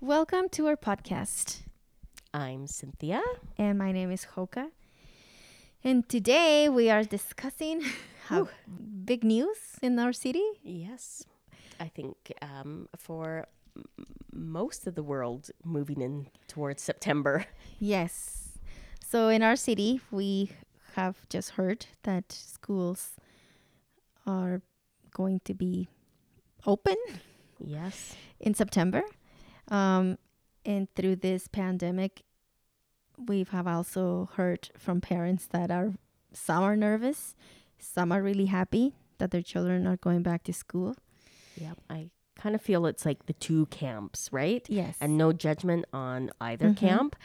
Welcome to our podcast. I'm Cynthia. And my name is Hoka. And today we are discussing how big news in our city. Yes. I think um, for most of the world moving in towards September. Yes. So in our city, we have just heard that schools are going to be open Yes. in September. Um, and through this pandemic, we have also heard from parents that are some are nervous, some are really happy that their children are going back to school. Yeah. I kind of feel it's like the two camps, right? Yes. And no judgment on either Mhm. camp.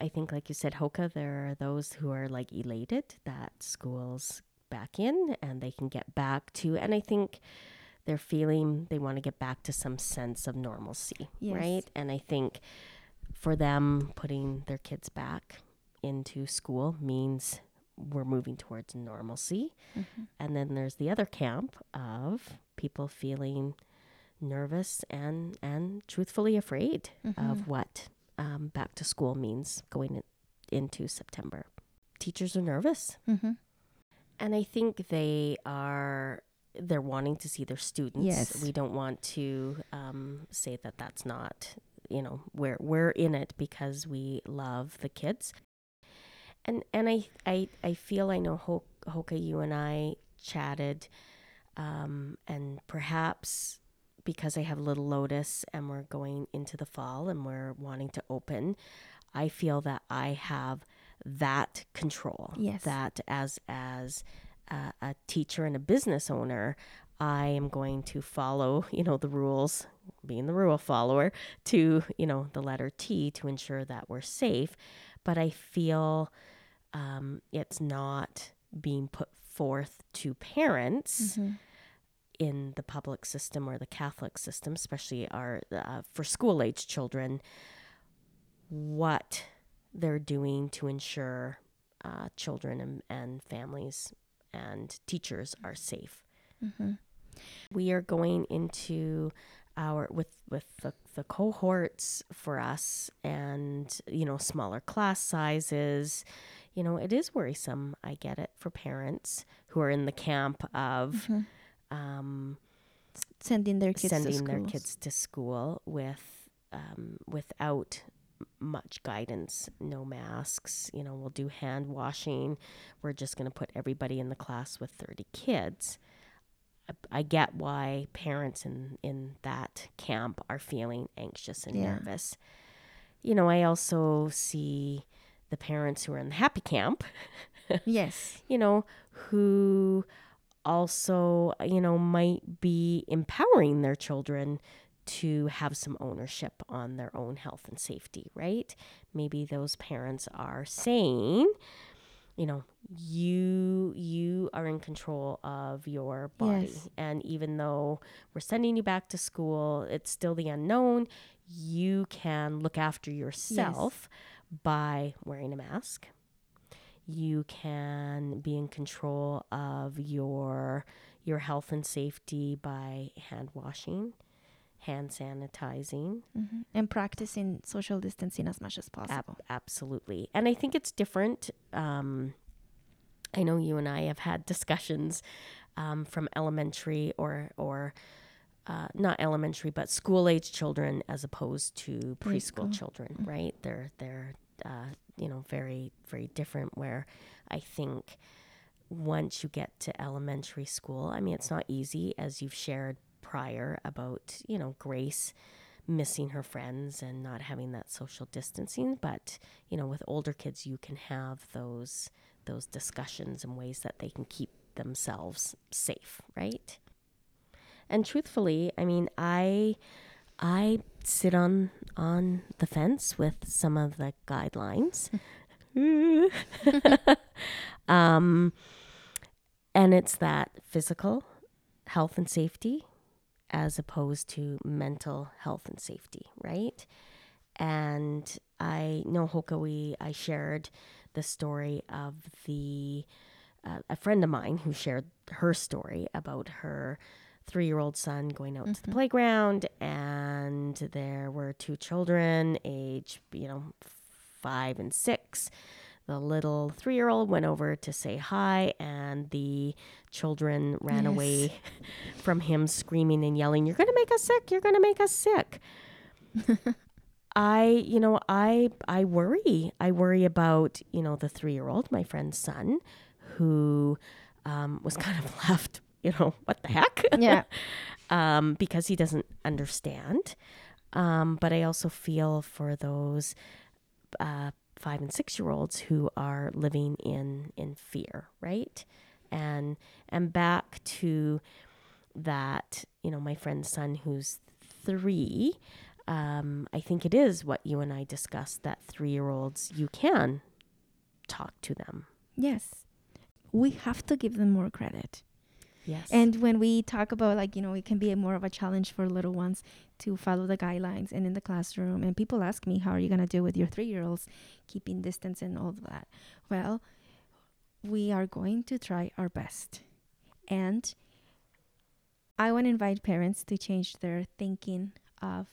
I think, like you said, Hoka, there are those who are like elated that school's back in and they can get back to, and I think they're feeling they want to get back to some sense of normalcy, Yes. right? And I think for them, putting their kids back into school means we're moving towards normalcy. Mhm. And then there's the other camp of people feeling nervous and and truthfully afraid Mhm. of what um, back to school means going in, into September. Teachers are nervous, Mhm. and I think they are they're wanting to see their students. Yes. We don't want to um, say that that's not you know we're we're in it because we love the kids. And and I I, I feel I know Ho- Hoka, you and I chatted, um, and perhaps because I have Little Lotus and we're going into the fall and we're wanting to open, I feel that I have that control. Yes. That as as a, a teacher and a business owner, I am going to follow, you know, the rules, being the rule follower, to, you know, the letter T to ensure that we're safe. But I feel um, it's not being put forth to parents Mhm. in the public system or the Catholic system, especially our uh, for school age children, what they're doing to ensure uh, children and, and families and teachers are safe. Mhm. We are going into our with with the, the cohorts for us and you know smaller class sizes you know it is worrisome i get it for parents who are in the camp of Mhm. um, Sending their kids to sending their kids to school with um, without much guidance no masks you know we'll do hand washing we're just going to put everybody in the class with 30 kids I- I get why parents in, in that camp are feeling anxious and Yeah. nervous. You know, I also see the parents who are in the happy camp Yes. you know, who also, you know, might be empowering their children to have some ownership on their own health and safety, right? Maybe those parents are saying, you know, you you are in control of your body. Yes. And even though we're sending you back to school, it's still the unknown. You can look after yourself by wearing a mask you can be in control of your your health and safety by hand washing hand sanitizing Mhm. And practicing social distancing as much as Ab- possible. absolutely and i think it's different um, i know you and i have had discussions um, from elementary or or uh, not elementary but school age children as opposed to preschool Preschool. children right they're they're uh, you know very very different where i think once you get to elementary school i mean it's not easy as you've shared prior about you know grace missing her friends and not having that social distancing. But you know with older kids you can have those those discussions and ways that they can keep themselves safe right? And truthfully i mean i i sit on on the fence with some of the guidelines. Um and it's that physical health and safety as opposed to mental health and safety, right? And I know Hoka, we I shared the story of the uh, a friend of mine who shared her story about her three year old son going out to the Mhm. playground, and there were two children, age, you know, five and six. The little three year old went over to say hi, and the children ran Yes. away from him, screaming and yelling, You're going to make us sick! You're going to make us sick! I, you know, I I worry. I worry about, you know, the three year old, my friend's son, who um, was kind of left, you know, what the heck? Yeah. um, because he doesn't understand. Um, but I also feel for those uh, five and six year olds who are living in in fear, right? And and back to that, you know, my friend's son who's three. Um, I think it is what you and I discussed that three year olds you can talk to them. Yes. We have to give them more credit. Yes. And when we talk about like, you know, it can be more of a challenge for little ones to follow the guidelines and in the classroom. And people ask me, how are you going to do with your three year olds keeping distance and all of that? Well, we are going to try our best. And I want to invite parents to change their thinking of,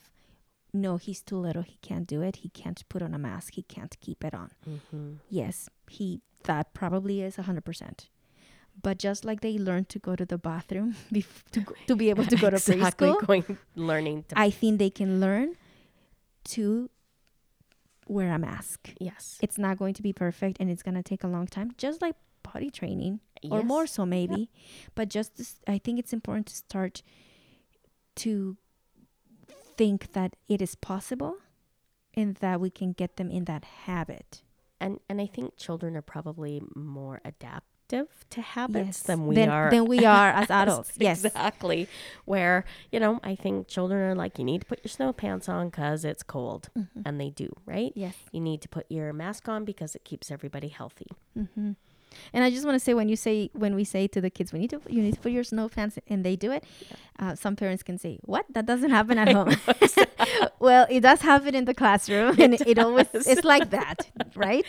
no, he's too little. He can't do it. He can't put on a mask. He can't keep it on. Mhm. Yes, he that probably is 100%. But just like they learn to go to the bathroom bef- to, go- to be able to go to exactly preschool, going learning to I think they can learn to wear a mask. yes It's not going to be perfect and it's going to take a long time, just like potty training or more so maybe. But just to, I think it's important to start to think that it is possible and that we can get them in that habit. and and I think children are probably more adaptive to habits Yes. than we than, are than we are as adults. yes. exactly where you know I think children are like you need to put your snow pants on because it's cold Mhm. and they do right Yes. you need to put your mask on because it keeps everybody healthy hmm And I just want to say when you say when we say to the kids, we need to you need to put your snow pants, and they do it. Uh, some parents can say, "What? That doesn't happen at home." well, it does happen in the classroom, and it, it always it's like that, right?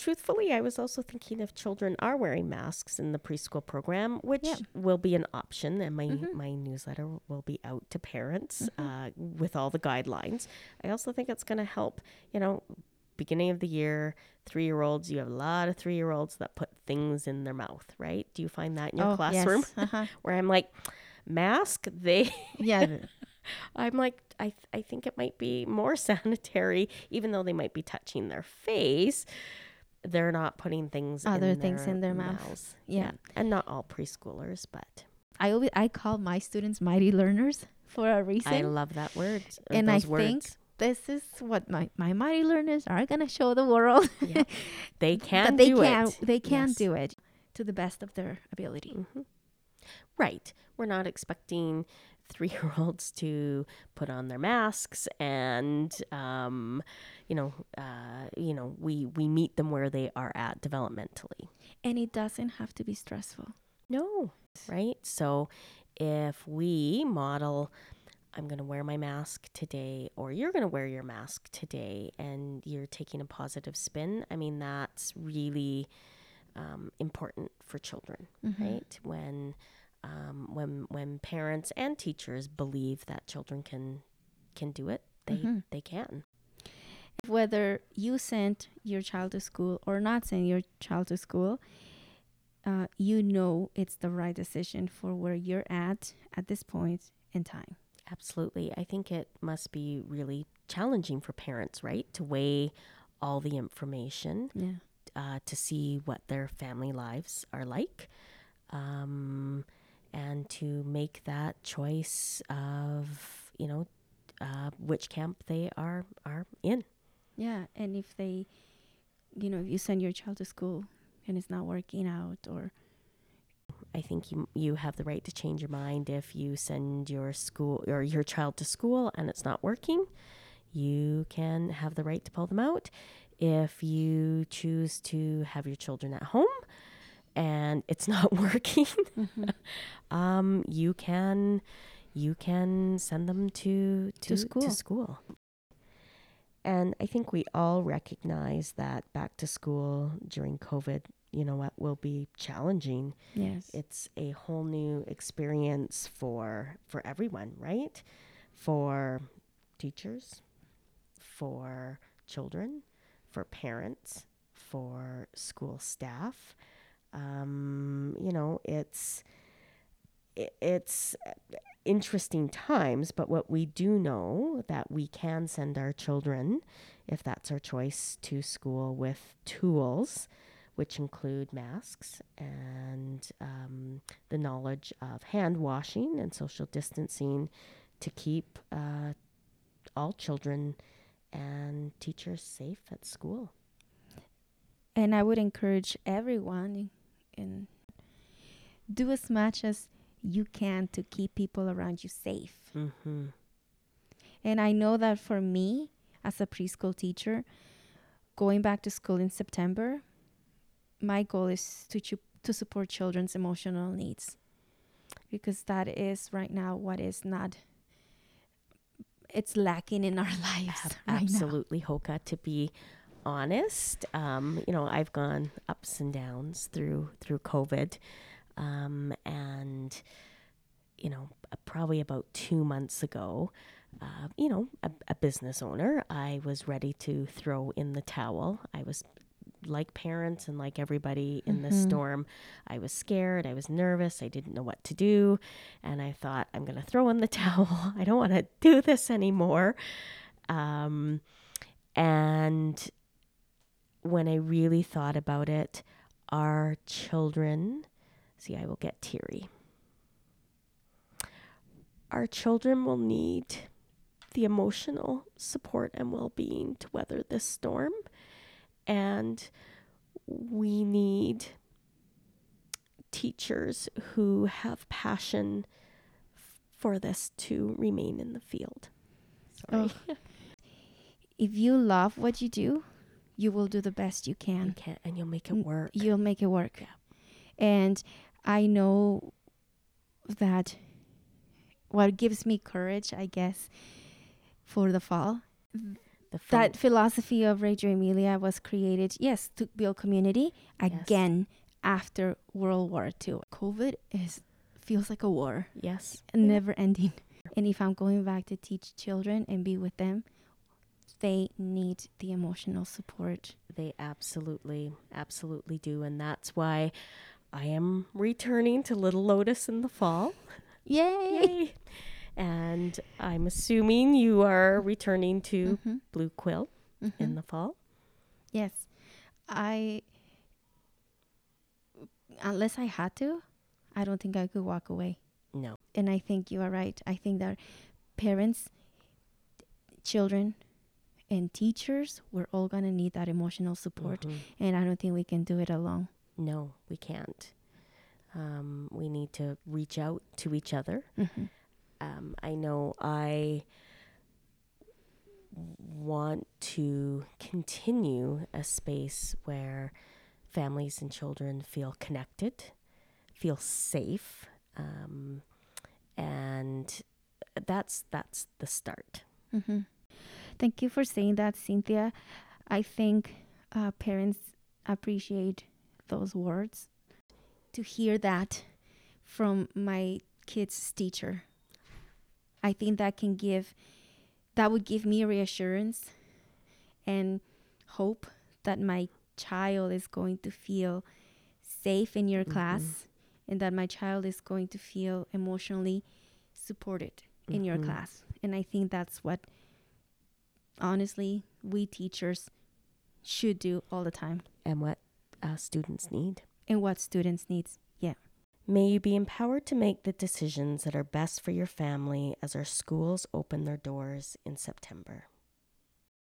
Truthfully, I was also thinking if children are wearing masks in the preschool program, which Yeah. will be an option, and my Mhm. my newsletter will be out to parents Mm-hmm. uh, with all the guidelines. I also think it's going to help. You know, beginning of the year, three year olds. You have a lot of three year olds that put things in their mouth, right? Do you find that in your Oh, classroom? yes. Uh-huh. Where I'm like, mask. They, Yeah. I'm like, I th- I think it might be more sanitary, even though they might be touching their face. They're not putting things Other in things their in their mouth. mouths. Yeah. and not all preschoolers, but I always I call my students mighty learners for a reason. I love that word. And I words. think this is what my, my mighty learners are gonna show the world Yeah. they can they do can it. they can Yes. do it to the best of their ability. Mhm. Right. We're not expecting three year olds to put on their masks and um, you know uh, you know we we meet them where they are at developmentally. And it doesn't have to be stressful. No. Right? So if we model I'm going to wear my mask today or you're going to wear your mask today and you're taking a positive spin, I mean that's really um, important for children Mm-hmm. right? When um, when when parents and teachers believe that children can can do it, they Mhm. they can. Whether you sent your child to school or not send your child to school, uh, you know it's the right decision for where you're at at this point in time. Absolutely, I think it must be really challenging for parents, right, to weigh all the information Yeah. uh, to see what their family lives are like, um, and to make that choice of you know uh, which camp they are are in. Yeah. And if they, you know, if you send your child to school and it's not working out or I think you you have the right to change your mind if you send your school or your child to school and it's not working. You can have the right to pull them out. If you choose to have your children at home and it's not working, um, you can you can send them to to, To school. To school. And I think we all recognize that back to school during COVID you know what, will be challenging. Yes. It's a whole new experience for for everyone, right? For teachers, for children, for parents, for school staff. Um, you know, it's it's interesting times, but what we do know that we can send our children, if that's our choice, to school with tools, which include masks and um, the knowledge of hand washing and social distancing to keep uh, all children and teachers safe at school. and I would encourage everyone and do as much as you can to keep people around you safe. Mm-hmm. And I know that for me, as a preschool teacher, going back to school in September, my goal is to chu- to support children's emotional needs, because that is right now what is not. It's lacking in our lives. Ab- right now. absolutely, Hoka. To be honest, um, you know, I've gone ups and downs through through COVID, um, and you know, uh, probably about two months ago, uh, you know, a, a business owner, I was ready to throw in the towel. I was like parents and like everybody in this Mhm. storm, I was scared. I was nervous. I didn't know what to do. And I thought, I'm going to throw in the towel. I don't want to do this anymore. Um, and when I really thought about it, our children, see, I will get teary. Our children will need the emotional support and well being to weather this storm. And we need teachers who have passion f- for this to remain in the field. Oh. Sorry. If you love what you do, you will do the best you can. You can't, and you'll make it work. You'll make it work. Yeah. And I know that what gives me courage, I guess, for the fall, The phil- that philosophy of Reggio Emilia was created, yes, to build community Yes. again after World War II. COVID is feels like a war, yes, never ending. And if I'm going back to teach children and be with them, they need the emotional support. they absolutely, absolutely do, and that's why I am returning to Little Lotus in the fall. Yay! Yay! And I'm assuming you are returning to Mhm, Blue Quill mhm. in the fall. Yes. I unless I had to, I don't think I could walk away. No, And I think you are right. I think that parents, children, and teachers, we're all going to need that emotional support. Mhm. And I don't think we can do it alone. no, we can't. Um, we need to reach out to each other. hmm um, I know I want to continue a space where families and children feel connected, feel safe, um, and that's that's the start. hmm Thank you for saying that, Cynthia. I think uh, parents appreciate those words. To hear that from my kid's teacher, I think that can give, that would give me reassurance and hope that my child is going to feel safe in your Mhm. class and that my child is going to feel emotionally supported in your Mhm. class. And I think that's what honestly we teachers should do all the time and what uh, students need. and what students needs. Yeah. May you be empowered to make the decisions that are best for your family as our schools open their doors in September.